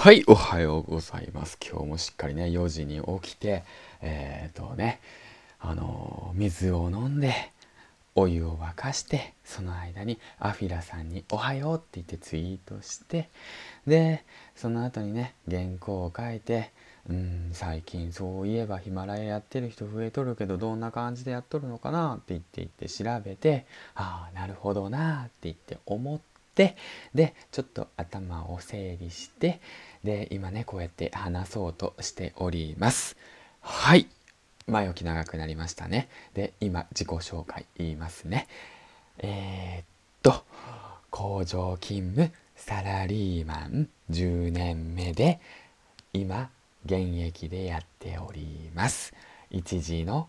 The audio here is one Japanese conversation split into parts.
はい、おはようございます。今日もしっかりね、4時に起きて、えっ、ー、とね、あのー、水を飲んで、お湯を沸かして、その間にアフィラさんにおはようって言ってツイートして、で、その後にね、原稿を書いて、うん、最近そういえばヒマラヤやってる人増えとるけど、どんな感じでやっとるのかなって言って言って調べて、ああ、なるほどなって言って思っ、てでちょっと頭を整理してで今ねこうやって話そうとしております。はい。前置き長くなりましたね。で今自己紹介言いますね。えー、っと工場勤務サラリーマン10年目で今現役でやっております。一時の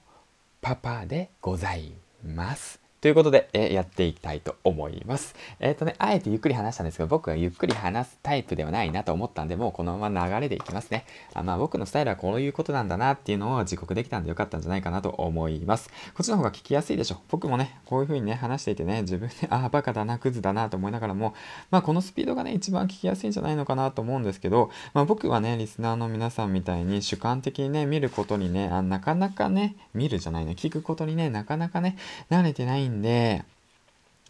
パパでございます。ということで、えやっていきたいと思います。えっ、ー、とね、あえてゆっくり話したんですけど、僕はゆっくり話すタイプではないなと思ったんで、もうこのまま流れでいきますね。あまあ僕のスタイルはこういうことなんだなっていうのを自覚できたんでよかったんじゃないかなと思います。こっちの方が聞きやすいでしょ。僕もね、こういう風にね、話していてね、自分で、ああ、バカだな、クズだなと思いながらも、まあこのスピードがね、一番聞きやすいんじゃないのかなと思うんですけど、まあ僕はね、リスナーの皆さんみたいに主観的にね、見ることにね、あなかなかね、見るじゃないの、聞くことにね、なかなかね、慣れてないんで、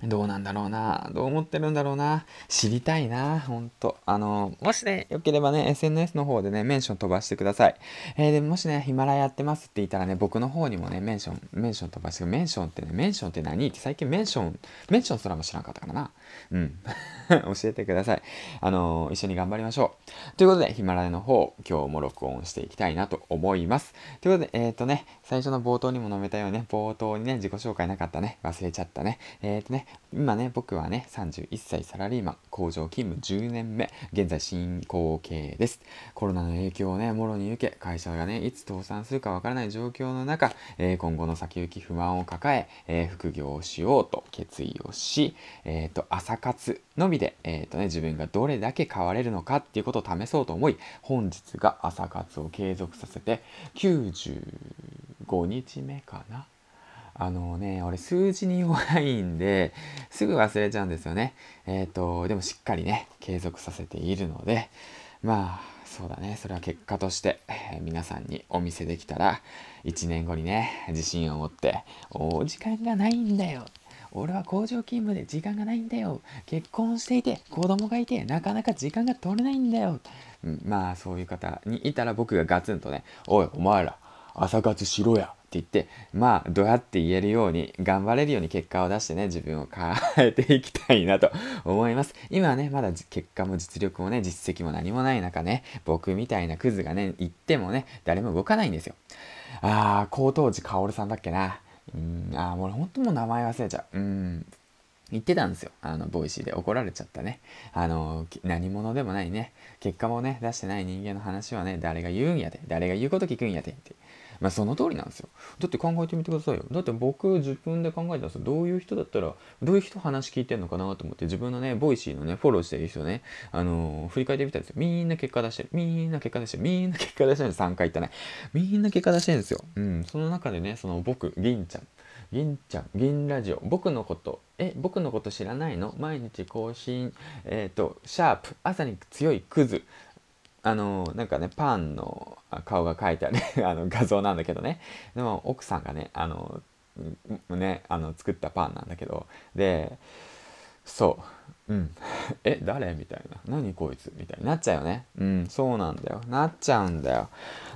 どうなんだろうな。どう思ってるんだろうな。知りたいな。ほんと。あの、もしね、よければね、SNS の方でね、メンション飛ばしてください。えー、でもしね、ヒマラヤやってますって言ったらね、僕の方にもね、メンション、メンション飛ばして、メンションってね、メンションって何って最近メンション、メンションすらも知らんかったからな。うん。教えてください。あの、一緒に頑張りましょう。ということで、ヒマラヤの方、今日も録音していきたいなと思います。ということで、えっ、ー、とね、最初の冒頭にも述べたようにね、冒頭にね、自己紹介なかったね、忘れちゃったね。えっ、ー、とね、今ね、僕はね、31歳サラリーマン、工場勤務10年目、現在進行形です。コロナの影響をね、もろに受け、会社がね、いつ倒産するかわからない状況の中、えー、今後の先行き不安を抱ええー、副業をしようと決意をし、え、ー、と、朝活のみで、えっ、とね、自分がどれだけ変われるのかっていうことを試そうと思い、本日が朝活を継続させて、95日目かな？あのね、俺数字に弱いんで、すぐ忘れちゃうんですよね。えっ、ー、と、でもしっかりね、継続させているので、まあ、そうだね、それは結果として、えー、皆さんにお見せできたら、1年後にね、自信を持って、お時間がないんだよ。俺は工場勤務で時間がないんだよ。結婚していて、子供がいて、なかなか時間が取れないんだよ。うん、まあ、そういう方にいたら僕がガツンとね、おい、お前ら、朝活しろや。って言ってまあどうやって言えるように頑張れるように結果を出してね自分を変えていきたいなと思います今はねまだ結果も実力もね実績も何もない中ね僕みたいなクズがね言ってもね誰も動かないんですよああ高当時薫さんだっけなうんああもうほんともう名前忘れちゃううん言ってたんですよ。あの、ボイシーで怒られちゃったね。あの、何者でもないね。結果もね、出してない人間の話はね、誰が言うんやで。誰が言うこと聞くんやで。ってまあその通りなんですよ。だって考えてみてくださいよ。だって僕自分で考えたらさ、どういう人だったら、どういう人話聞いてんのかなと思って自分のね、ボイシーのね、フォローしてる人ね、あのー、振り返ってみたんですよ。みんな結果出してる。みんな結果出してる。みんな結果出してる。3回言ったね。みんな結果出してるんですよ。うん。その中でね、その僕、銀ちゃん。銀ちゃん、銀ラジオ。僕のこと、え、僕のこと知らないの？毎日更新、えっ、ー、と、シャープ、朝に強いクズ。あのなんかねパンの顔が描いてある あの画像なんだけどね。でも奥さんがねあのねあの作ったパンなんだけど。でそう。うん。え誰？みたいな。何こいつ？みたいになっちゃうよね。うんそうなんだよ。なっちゃうんだよ。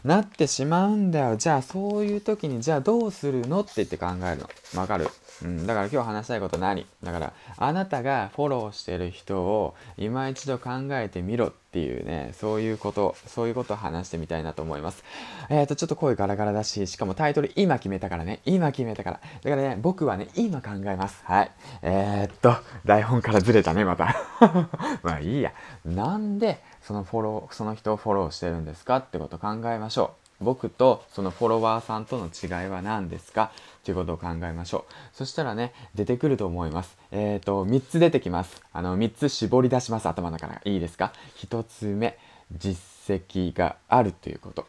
なってしまうんだよ。じゃあそういう時にじゃあどうするのって言って考えるの。わかる？うん、だから今日話したいこと何？だからあなたがフォローしてる人を今一度考えてみろっていうねそういうことそういうことを話してみたいなと思います。えっ、ー、とちょっと声ガラガラだししかもタイトル今決めたからね。今決めたから。だからね僕はね今考えます。はい。えー、っと台本からずれたねまた まあいいやなんでそのフォローその人をフォローしてるんですかってこと考えましょう僕とそのフォロワーさんとの違いは何ですか？ということを考えましょう。そしたらね、出てくると思います。えっ、ー、と、3つ出てきます。あの、3つ絞り出します。頭の中から。いいですか ?1 つ目、実績があるということ。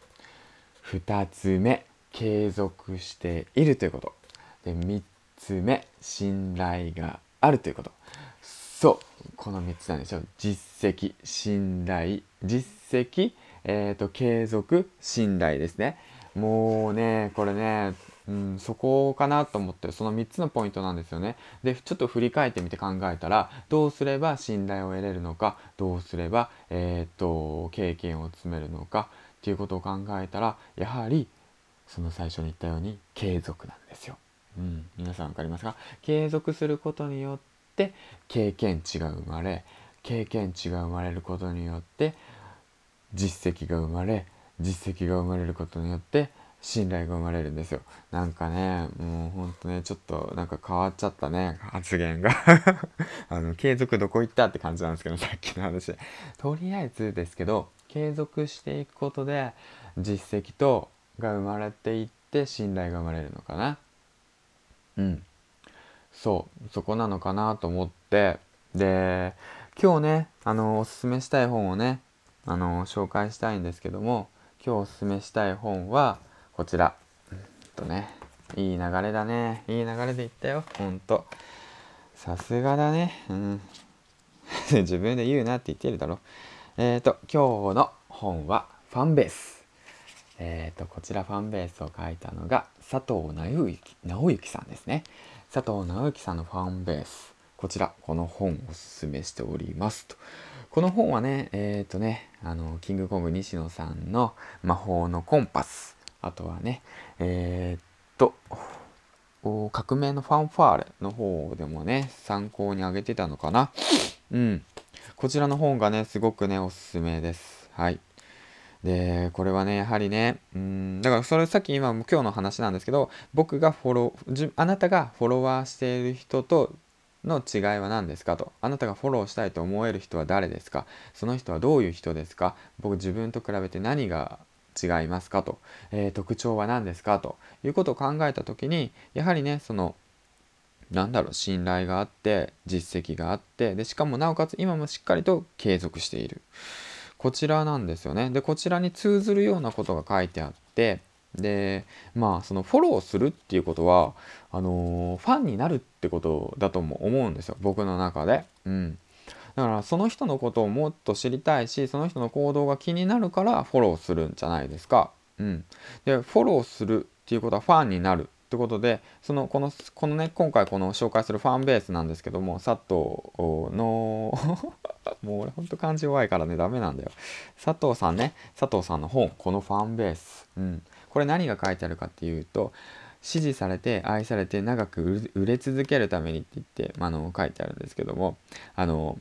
2つ目、継続しているということ。で、3つ目、信頼があるということ。そう。この3つなんでしょ実績信頼。実績えっ、ー、と継続信頼ですね。もうねこれねうん、そこかなと思ってその3つのポイントなんですよね。でちょっと振り返ってみて考えたらどうすれば信頼を得れるのかどうすれば、えー、と経験を積めるのかっていうことを考えたらやはりその最初に言ったように継続なんですよ。うん、皆さん分かりますか？継続することによって経験値が生まれ経験値が生まれることによって実績が生まれ実績が生まれることによって信頼が生まれるんですよ。なんかね、もうほんとね、ちょっとなんか変わっちゃったね、発言が あの、継続どこ行ったって感じなんですけど、さっきの話。とりあえずですけど、継続していくことで、実績とが生まれていって信頼が生まれるのかな。うん。そう、そこなのかなと思って、で、今日ね、あの、おすすめしたい本をね、あの、紹介したいんですけども、今日おすすめしたい本は、こちら。うんとね、いい流れだね。いい流れでいったよ。ほんと。さすがだね。うん。自分で言うなって言ってるだろ。えっ、ー、と、今日の本はファンベース。えっ、ー、と、こちらファンベースを書いたのが佐藤直之直之さんですね。佐藤直之さんのファンベース。こちら、この本おすすめしておりますと。この本はね、えっ、ー、とね、あの、キングコング西野さんの魔法のコンパス。あとはね、えー、っと、革命のファンファーレの方でもね、参考に挙げてたのかな。うん。こちらの本がね、すごくね、おすすめです。はい。で、これはね、やはりね、うん、だからそれさっき今、今日の話なんですけど、僕がフォロー、あなたがフォロワーしている人との違いは何ですかと。あなたがフォローしたいと思える人は誰ですか。その人はどういう人ですか。僕自分と比べて何が違いますかと、えー、特徴は何ですかと。いうことを考えた時にやはりねそのなんだろう信頼があって実績があってでしかもなおかつ今もしっかりと継続している。こちらなんですよね。でこちらに通ずるようなことが書いてあってでまあそのフォローするっていうことはあのー、ファンになるってことだとも思うんですよ。僕の中で。うん。だからその人のことをもっと知りたいしその人の行動が気になるからフォローするんじゃないですか。うん、でフォローするっていうことはファンになる。ってことでそのこのこのね今回この紹介するファンベースなんですけども佐藤の もう俺ほんと漢字弱いからねダメなんだよ。佐藤さんね佐藤さんの本このファンベース、うん、これ何が書いてあるかっていうと支持されて愛されて長く売れ続けるためにって言って、まあの書いてあるんですけどもあの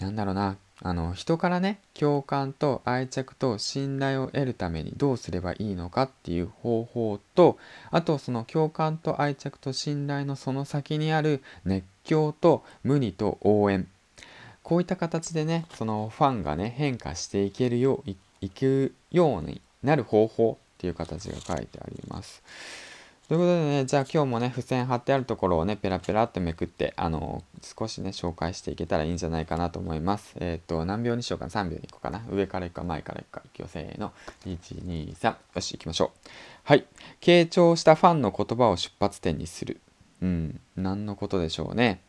なんだろうなあの人からね共感と愛着と信頼を得るためにどうすればいいのかっていう方法とあとその共感と愛着と信頼のその先にある熱狂と無二と応援こういった形でねそのファンがね変化していけるよういくようになる方法っていう形が書いてあります。ということでね、じゃあ今日もね、付箋貼ってあるところをね、ペラペラってめくって、あの少しね、紹介していけたらいいんじゃないかなと思います。えっ、ー、と、何秒にしようかな ?3 秒にいこうかな。上からいくか、前からいくか。いくよ、せーの。1、2、3。よし、行きましょう。はい。傾聴したファンの言葉を出発点にする。うん、何のことでしょうね。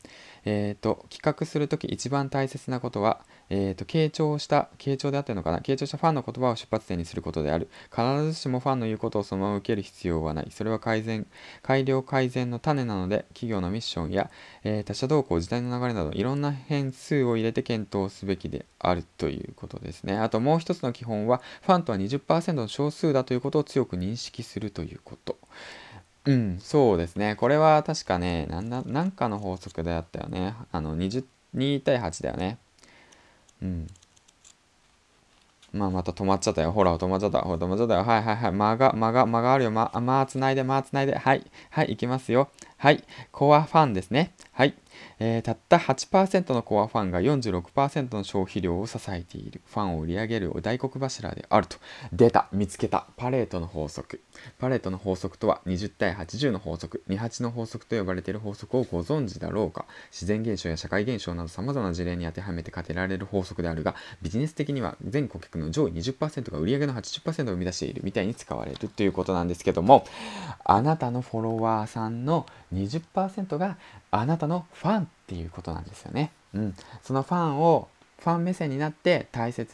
えっ、ー、と、企画するとき一番大切なことは、え、ー、と、傾聴した、傾聴であってるのかな？傾聴したファンの言葉を出発点にすることである。必ずしもファンの言うことをそのまま受ける必要はない。それは改善、改良改善の種なので、企業のミッションや、えー、他者動向、時代の流れなど、いろんな変数を入れて検討すべきであるということですね。あともう一つの基本は、ファンとは20%の少数だということを強く認識するということ。うん、そうですね。これは確かね、なんだ、なんかの法則であったよね。あの、20、2対8だよね。うん。まあ、また止まっちゃったよ。ほら、止まっちゃった。ほら、止まっちゃったよ。はいはいはい。間が、間が、間があるよ。ま、間つないで、間つないで。はい。はい、行きますよ。はい。コアファンですね。はい。えー、たった8%のコアファンが46%の消費量を支えているファンを売り上げる大黒柱であると出た見つけたパレートの法則パレートの法則とは20対80の法則28の法則と呼ばれている法則をご存知だろうか自然現象や社会現象など様々な事例に当てはめて当てられる法則であるがビジネス的には全顧客の上位20%が売上の80%を生み出しているみたいに使われるということなんですけどもあなたのフォロワーさんの20%があなたのファンっていうことなんですよね。うん、そのファンをファン目線になって大切に